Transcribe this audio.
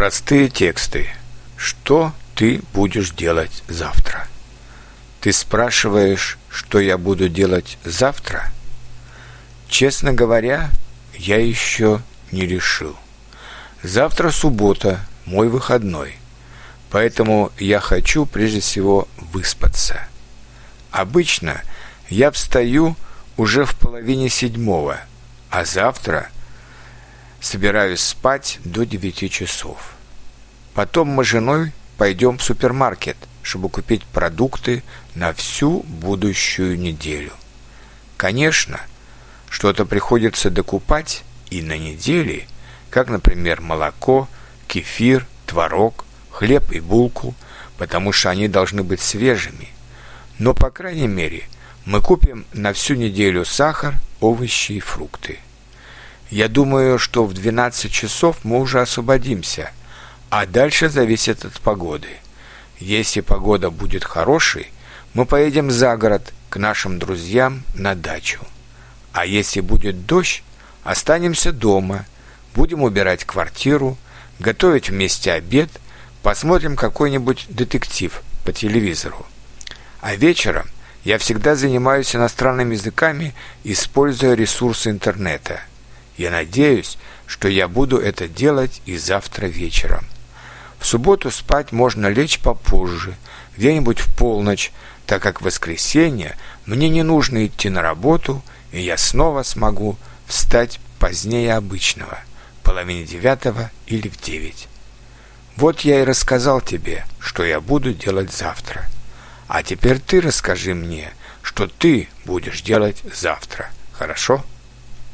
Простые тексты. Что ты будешь делать завтра? Ты спрашиваешь, что я буду делать завтра? Честно говоря, я еще не решил. Завтра суббота, мой выходной. Поэтому я хочу прежде всего выспаться. Обычно я встаю уже в половине седьмого, а завтра собираюсь спать до девяти часов. Потом мы с женой пойдем в супермаркет, чтобы купить продукты на всю будущую неделю. Конечно, что-то приходится докупать и на неделе, как, например, молоко, кефир, творог, хлеб и булку, потому что они должны быть свежими. Но, по крайней мере, мы купим на всю неделю сахар, овощи и фрукты. Я думаю, что в 12 часов мы уже освободимся, а дальше зависит от погоды. Если погода будет хорошей, мы поедем за город к нашим друзьям на дачу. А если будет дождь, останемся дома, будем убирать квартиру, готовить вместе обед, посмотрим какой-нибудь детектив по телевизору. А вечером я всегда занимаюсь иностранными языками, используя ресурсы интернета. Я надеюсь, что я буду это делать и завтра вечером. В субботу спать можно лечь попозже, где-нибудь в полночь, так как в воскресенье мне не нужно идти на работу, и я снова смогу встать позднее обычного, половине девятого или в девять. Вот я и рассказал тебе, что я буду делать завтра. А теперь ты расскажи мне, что ты будешь делать завтра. Хорошо?